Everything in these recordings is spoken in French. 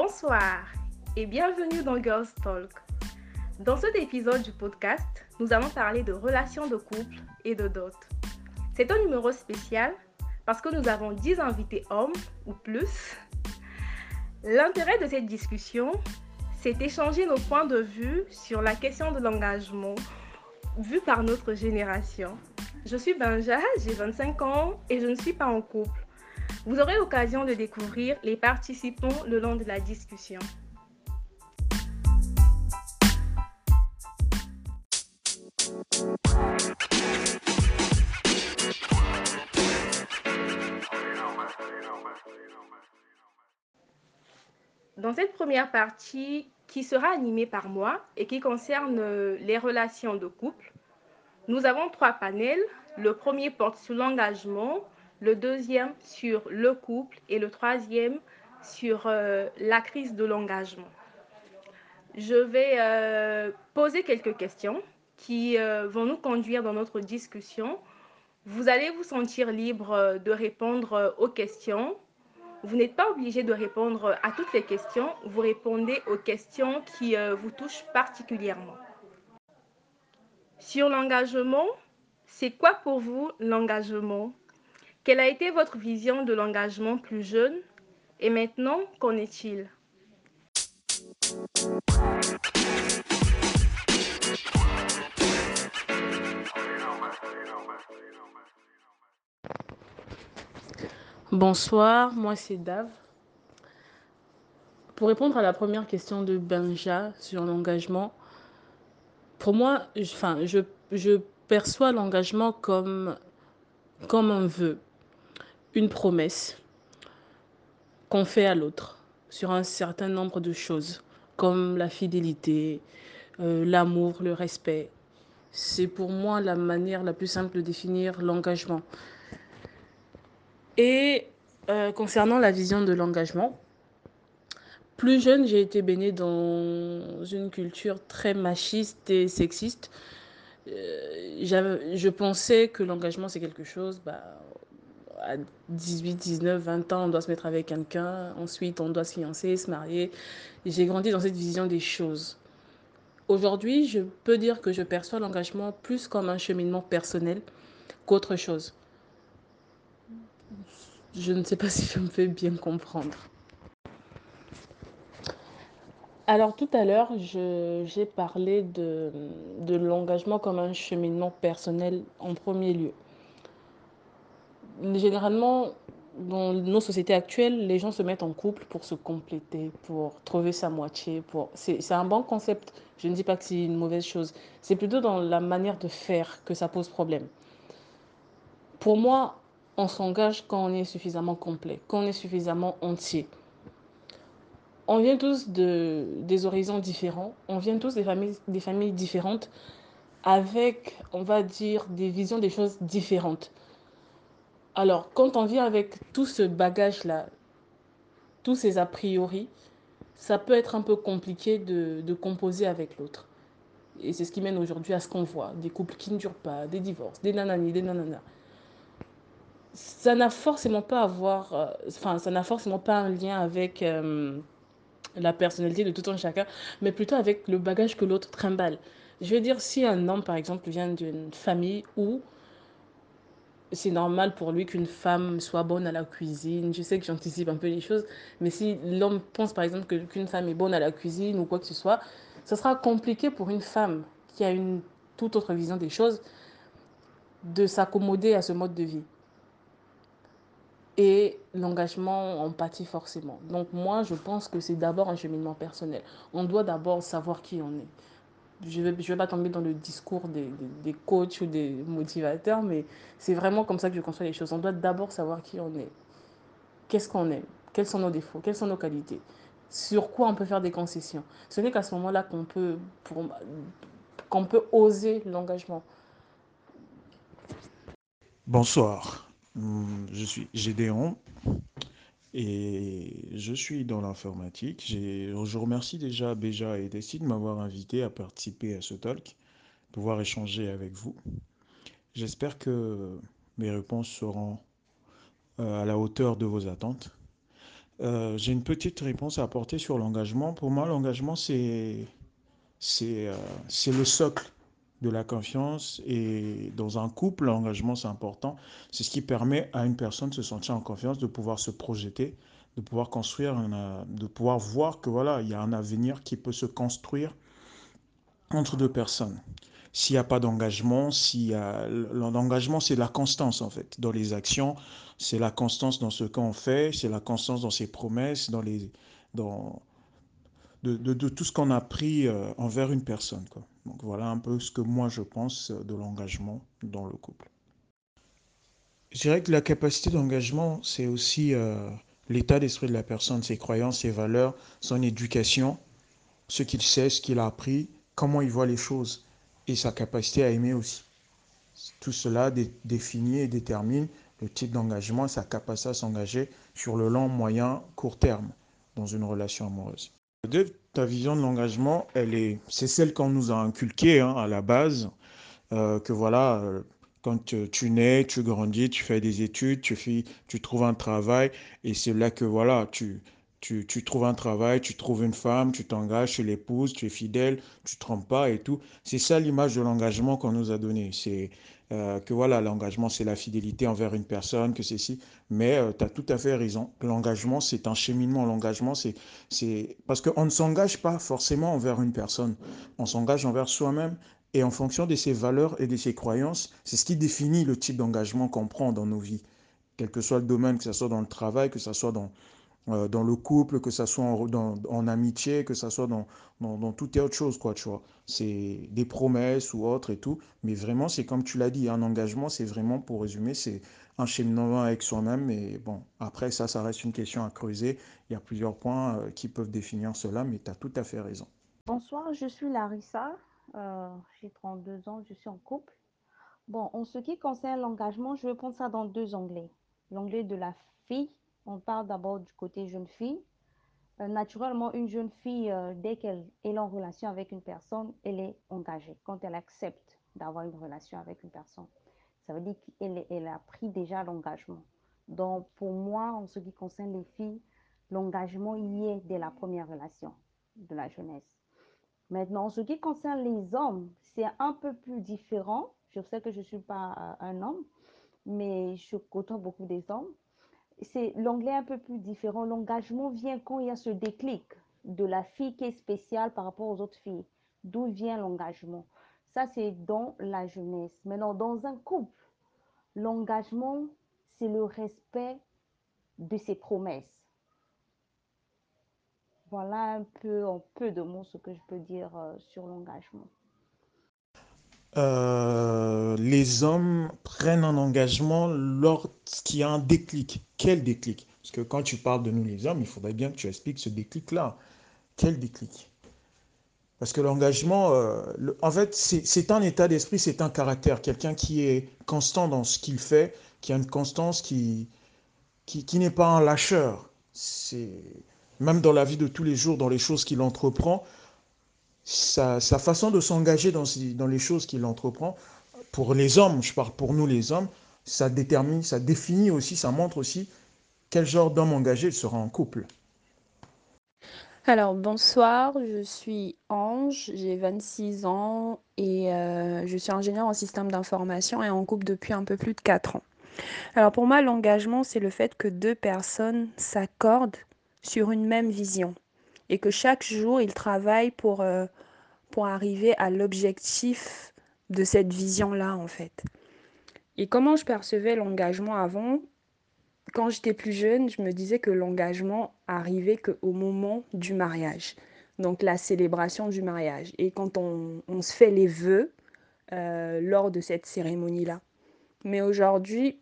Bonsoir et bienvenue dans Girls Talk. Dans cet épisode du podcast, nous allons parler de relations de couple et de dot. C'est un numéro spécial parce que nous avons 10 invités hommes ou plus. L'intérêt de cette discussion, c'est d'échanger nos points de vue sur la question de l'engagement vu par notre génération. Je suis Benja, j'ai 25 ans et je ne suis pas en couple. Vous aurez l'occasion de découvrir les participants le long de la discussion. Dans cette première partie qui sera animée par moi et qui concerne les relations de couple, nous avons trois panels. Le premier porte sur l'engagement, le deuxième sur le couple et le troisième sur euh, la crise de l'engagement. Je vais euh, poser quelques questions qui euh, vont nous conduire dans notre discussion. Vous allez vous sentir libre de répondre aux questions. Vous n'êtes pas obligé de répondre à toutes les questions. Vous répondez aux questions qui vous touchent particulièrement. Sur l'engagement, c'est quoi pour vous l'engagement? Quelle a été votre vision de l'engagement plus jeune et maintenant, qu'en est-il? Bonsoir, moi c'est Dave. Pour répondre à la première question de Benja sur l'engagement, pour moi, enfin, je, je perçois l'engagement comme, comme un vœu une promesse qu'on fait à l'autre sur un certain nombre de choses, comme la fidélité, euh, l'amour, le respect. C'est pour moi la manière la plus simple de définir l'engagement. Et euh, concernant la vision de l'engagement, plus jeune, j'ai été baignée dans une culture très machiste et sexiste. Euh, je pensais que l'engagement, c'est quelque chose, bah, à 18, 19, 20 ans, on doit se mettre avec quelqu'un. Ensuite, on doit se fiancer, se marier. J'ai grandi dans cette vision des choses. Aujourd'hui, je peux dire que je perçois l'engagement plus comme un cheminement personnel qu'autre chose. Je ne sais pas si je me fais bien comprendre. Alors tout à l'heure, j'ai parlé de, de l'engagement comme un cheminement personnel en premier lieu généralement, dans nos sociétés actuelles, les gens se mettent en couple pour se compléter, pour trouver sa moitié. C'est un bon concept. Je ne dis pas que c'est une mauvaise chose. C'est plutôt dans la manière de faire que ça pose problème. Pour moi, on s'engage quand on est suffisamment complet, quand on est suffisamment entier. On vient tous de, des horizons différents, on vient tous des familles, des familles différentes, avec, on va dire, des visions des choses différentes. Alors, quand on vient avec tout ce bagage-là, tous ces a priori, ça peut être un peu compliqué de, composer avec l'autre. Et c'est ce qui mène aujourd'hui à ce qu'on voit, des couples qui ne durent pas, des divorces, des nananis, des nananas. Ça n'a forcément pas à voir, euh, enfin, ça n'a forcément pas un lien avec euh, la personnalité de tout un chacun, mais plutôt avec le bagage que l'autre trimballe. Je veux dire, si un homme, par exemple, vient d'une famille où c'est normal pour lui qu'une femme soit bonne à la cuisine. Je sais que j'anticipe un peu les choses, mais si l'homme pense par exemple qu'une femme est bonne à la cuisine ou quoi que ce soit, ce sera compliqué pour une femme qui a une toute autre vision des choses de s'accommoder à ce mode de vie. Et l'engagement en pâtit forcément. Donc moi, je pense que c'est d'abord un cheminement personnel. On doit d'abord savoir qui on est je ne vais, je vais pas tomber dans le discours des, des, coachs ou des motivateurs, mais c'est vraiment comme ça que je conçois les choses. On doit d'abord savoir qui on est, qu'est-ce qu'on aime, quels sont nos défauts, quelles sont nos qualités, sur quoi on peut faire des concessions? Ce n'est qu'à ce moment-là qu'on peut, qu'on peut oser l'engagement. Bonsoir, je suis Gédéon. Et je suis dans l'informatique. Je remercie déjà Béja et Destiny de m'avoir invité à participer à ce talk, pouvoir échanger avec vous. J'espère que mes réponses seront euh, à la hauteur de vos attentes. Euh, j'ai une petite réponse à apporter sur l'engagement. Pour moi, l'engagement, c'est euh, le socle de la confiance. Et dans un couple, l'engagement, c'est important. C'est ce qui permet à une personne de se sentir en confiance, de pouvoir se projeter, de pouvoir construire, de pouvoir voir que voilà, il y a un avenir qui peut se construire entre deux personnes. S'il n'y a pas d'engagement, si l'engagement, c'est la constance en fait dans les actions, c'est la constance dans ce qu'on fait, c'est la constance dans ses promesses, dans les, de, tout ce qu'on a pris euh, envers une personne. Quoi. Donc voilà un peu ce que moi je pense de l'engagement dans le couple. Je dirais que la capacité d'engagement, c'est aussi euh, l'état d'esprit de la personne, ses croyances, ses valeurs, son éducation, ce qu'il sait, ce qu'il a appris, comment il voit les choses et sa capacité à aimer aussi. Tout cela dé définit et détermine le type d'engagement sa capacité à s'engager sur le long, moyen, court terme dans une relation amoureuse. Ta vision de l'engagement, elle est, c'est celle qu'on nous a inculquée hein, à la base, euh, que voilà, euh, quand tu, nais, tu grandis, tu fais des études, tu, fais, tu trouves un travail, et c'est là que voilà, tu, tu, tu, trouves un travail, tu trouves une femme, tu t'engages, tu l'épouses, tu es fidèle, tu ne trompes pas et tout. C'est ça l'image de l'engagement qu'on nous a donné. C'est euh, que voilà, l'engagement, c'est la fidélité envers une personne, que c'est si. Mais euh, tu as tout à fait raison. L'engagement, c'est un cheminement. L'engagement, c'est. Parce qu'on ne s'engage pas forcément envers une personne. On s'engage envers soi-même. Et en fonction de ses valeurs et de ses croyances, c'est ce qui définit le type d'engagement qu'on prend dans nos vies. Quel que soit le domaine, que ce soit dans le travail, que ce soit dans, dans le couple, que ça soit en, dans, en amitié, que ça soit dans, dans, dans autre chose, quoi, tu vois. C'est des promesses ou autre et tout. Mais vraiment, c'est comme tu l'as dit, un engagement, c'est vraiment, pour résumer, c'est un cheminement avec soi-même. Et bon, après, ça, ça reste une question à creuser. Il y a plusieurs points euh, qui peuvent définir cela, mais tu as tout à fait raison. Bonsoir, je suis Larissa. Euh, j'ai 32 ans, je suis en couple. Bon, en ce qui concerne l'engagement, je vais prendre ça dans deux onglets. L'onglet de la fille on parle d'abord du côté jeune fille. Euh, naturellement, une jeune fille, euh, dès qu'elle est en relation avec une personne, elle est engagée. Quand elle accepte d'avoir une relation avec une personne, ça veut dire qu'elle elle a pris déjà l'engagement. Donc, pour moi, en ce qui concerne les filles, l'engagement y est dès la première relation de la jeunesse. Maintenant, en ce qui concerne les hommes, c'est un peu plus différent. Je sais que je ne suis pas euh, un homme, mais je côtoie beaucoup des hommes c'est l'anglais un peu plus différent. L'engagement vient quand il y a ce déclic de la fille qui est spéciale par rapport aux autres filles. D'où vient l'engagement? Ça, c'est dans la jeunesse. Maintenant, dans un couple, l'engagement, c'est le respect de ses promesses. Voilà un peu en peu de mots ce que je peux dire euh, sur l'engagement. Euh, les hommes prennent un engagement lorsqu'il y a un déclic. Quel déclic? Parce que quand tu parles de nous les hommes, il faudrait bien que tu expliques ce déclic-là. Quel déclic? Parce que l'engagement, euh, en fait, c'est un état d'esprit, c'est un caractère. Quelqu'un qui est constant dans ce qu'il fait, qui a une constance, qui, qui, qui n'est pas un lâcheur. Même dans la vie de tous les jours, dans les choses qu'il entreprend, sa, façon de s'engager dans, dans les choses qu'il entreprend, pour les hommes, je parle pour nous les hommes, ça détermine, ça définit aussi, ça montre aussi quel genre d'homme engagé sera en couple. Alors bonsoir, je suis Ange, j'ai 26 ans et euh, je suis ingénieure en système d'information et en couple depuis un peu plus de 4 ans. Alors pour moi, l'engagement, c'est le fait que deux personnes s'accordent sur une même vision et que chaque jour, ils travaillent pour, euh, pour arriver à l'objectif de cette vision-là, en fait. Et comment je percevais l'engagement avant? Quand j'étais plus jeune, je me disais que l'engagement arrivait qu'au moment du mariage, donc la célébration du mariage. Et quand on, on se fait les vœux euh, lors de cette cérémonie-là. Mais aujourd'hui,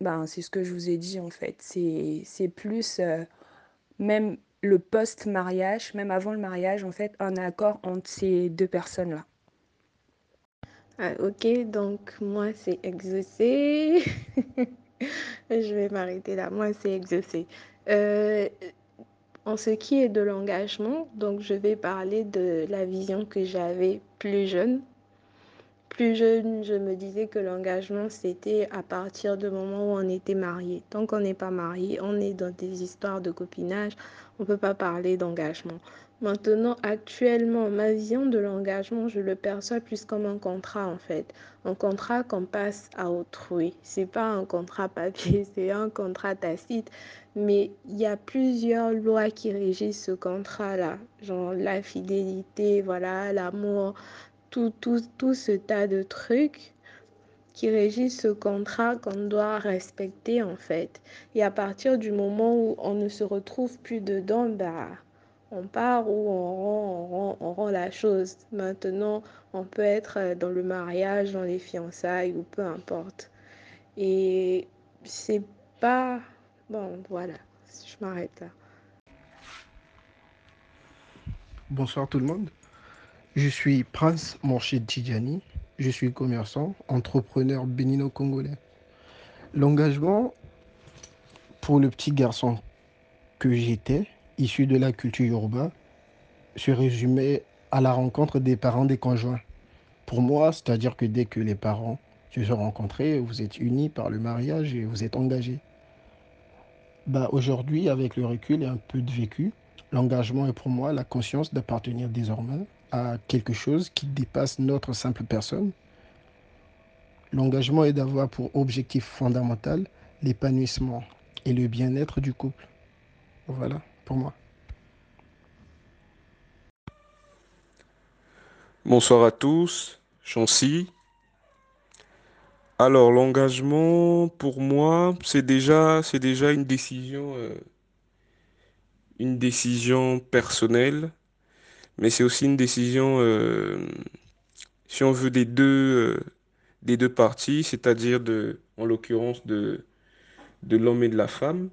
ben, c'est ce que je vous ai dit en fait. C'est plus euh, même le post-mariage, même avant le mariage, en fait, un accord entre ces deux personnes-là. Ah, ok, donc moi c'est exaucé. Je vais m'arrêter là. Moi c'est exaucé. Euh, en ce qui est de l'engagement, donc je vais parler de la vision que j'avais plus jeune. Plus jeune, je me disais que l'engagement, c'était à partir du moment où on était marié. Tant qu'on n'est pas marié, on est dans des histoires de copinage, on ne peut pas parler d'engagement. Maintenant, actuellement, ma vision de l'engagement, je le perçois plus comme un contrat en fait. Un contrat qu'on passe à autrui. C'est pas un contrat papier, c'est un contrat tacite. Mais il y a plusieurs lois qui régissent ce contrat-là. Genre la fidélité, voilà, l'amour, tout, tout, tout ce tas de trucs qui régissent ce contrat qu'on doit respecter en fait. Et à partir du moment où on ne se retrouve plus dedans, bah on part ou on rend, on rend, on rend la chose. Maintenant, on peut être dans le mariage, dans les fiançailles ou peu importe. Et c'est pas... Bon, voilà, je m'arrête là. Bonsoir tout le monde. Je suis Prince Morchid Tidjani. Je suis commerçant, entrepreneur bénino-congolais. L'engagement pour le petit garçon que j'étais, issu de la culture urbaine, se résumait à la rencontre des parents des conjoints. Pour moi, c'est-à-dire que dès que les parents se sont rencontrés, vous êtes unis par le mariage et vous êtes engagés. Bah, Aujourd'hui, avec le recul et un peu de vécu, l'engagement est pour moi la conscience d'appartenir désormais à quelque chose qui dépasse notre simple personne. L'engagement est d'avoir pour objectif fondamental l'épanouissement et le bien-être du couple. Voilà pour moi. Bonsoir à tous, Chancy. Alors l'engagement pour moi, c'est déjà déjà une décision euh, une décision personnelle, mais c'est aussi une décision euh, si on veut des deux euh, des deux parties, c'est-à-dire de en l'occurrence de de l'homme et de la femme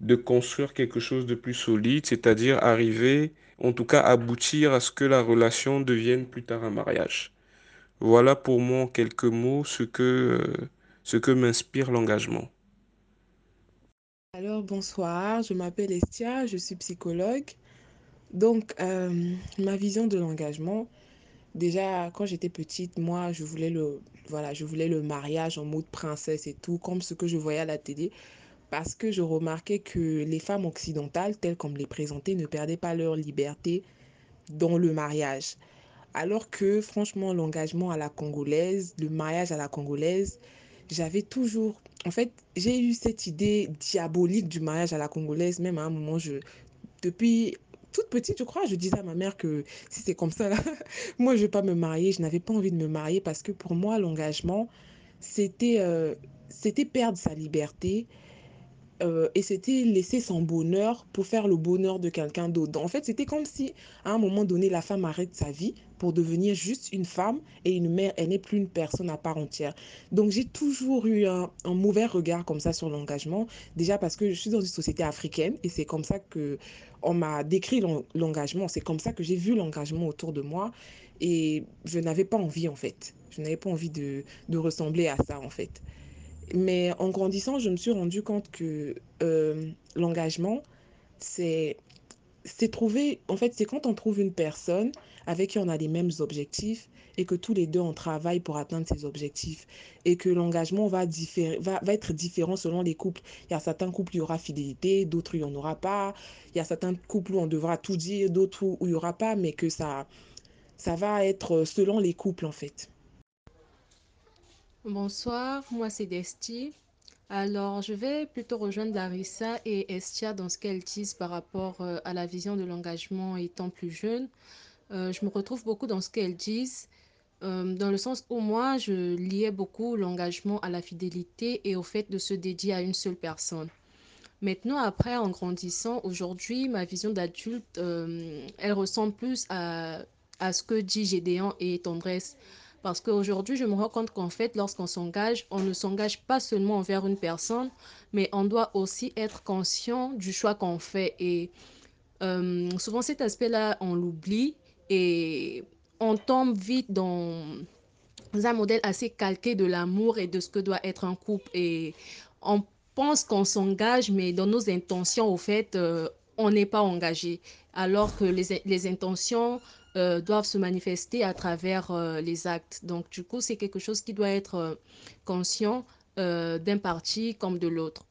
de construire quelque chose de plus solide, c'est-à-dire arriver, en tout cas aboutir à ce que la relation devienne plus tard un mariage. Voilà pour moi en quelques mots ce que, euh, ce que m'inspire l'engagement. Alors bonsoir, je m'appelle Estia, je suis psychologue. Donc euh, ma vision de l'engagement, déjà quand j'étais petite, moi je voulais le voilà, je voulais le mariage en mode princesse et tout, comme ce que je voyais à la télé parce que je remarquais que les femmes occidentales, telles qu'on me les présentait, ne perdaient pas leur liberté dans le mariage. Alors que franchement, l'engagement à la congolaise, le mariage à la congolaise, j'avais toujours... En fait, j'ai eu cette idée diabolique du mariage à la congolaise, même à un moment, je... Depuis toute petite, je crois, je disais à ma mère que si c'est comme ça, moi, je ne vais pas me marier. Je n'avais pas envie de me marier parce que pour moi, l'engagement, c'était euh, perdre sa liberté, euh, et c'était laisser son bonheur pour faire le bonheur de quelqu'un d'autre. En fait, c'était comme si à un moment donné, la femme arrête sa vie pour devenir juste une femme et une mère. Elle n'est plus une personne à part entière. Donc, j'ai toujours eu un, mauvais regard comme ça sur l'engagement. Déjà parce que je suis dans une société africaine et c'est comme ça que on m'a décrit l'engagement. C'est comme ça que j'ai vu l'engagement autour de moi et je n'avais pas envie en fait. Je n'avais pas envie de, de ressembler à ça en fait. Mais en grandissant, je me suis rendu compte que euh, l'engagement, c'est c'est trouver, en fait, c'est quand on trouve une personne avec qui on a les mêmes objectifs et que tous les deux on travaille pour atteindre ces objectifs et que l'engagement va, va, va être différent selon les couples. Il y a certains couples où il y aura fidélité, d'autres où il n'y en aura pas. Il y a certains couples où on devra tout dire, d'autres où il n'y aura pas, mais que ça, ça va être selon les couples en fait. Bonsoir, moi c'est Desti. Alors, je vais plutôt rejoindre Larissa et Estia dans ce qu'elles disent par rapport euh, à la vision de l'engagement étant plus jeune. Euh, je me retrouve beaucoup dans ce qu'elles disent, euh, dans le sens où moi, je liais beaucoup l'engagement à la fidélité et au fait de se dédier à une seule personne. Maintenant, après, en grandissant, aujourd'hui, ma vision d'adulte, elle ressemble plus à, à ce que dit Gédéon et Tendresse. Parce qu'aujourd'hui, je me rends compte qu'en fait, lorsqu'on s'engage, on ne s'engage pas seulement envers une personne, mais on doit aussi être conscient du choix qu'on fait. Et euh, souvent, cet aspect-là, on l'oublie et on tombe vite dans un modèle assez calqué de l'amour et de ce que doit être un couple. Et on pense qu'on s'engage, mais dans nos intentions, au fait, euh, on n'est pas engagé. Alors que les, les intentions euh, doivent se manifester à travers euh, les actes. Donc, du coup, c'est quelque chose qui doit être euh, conscient d'un parti comme de l'autre.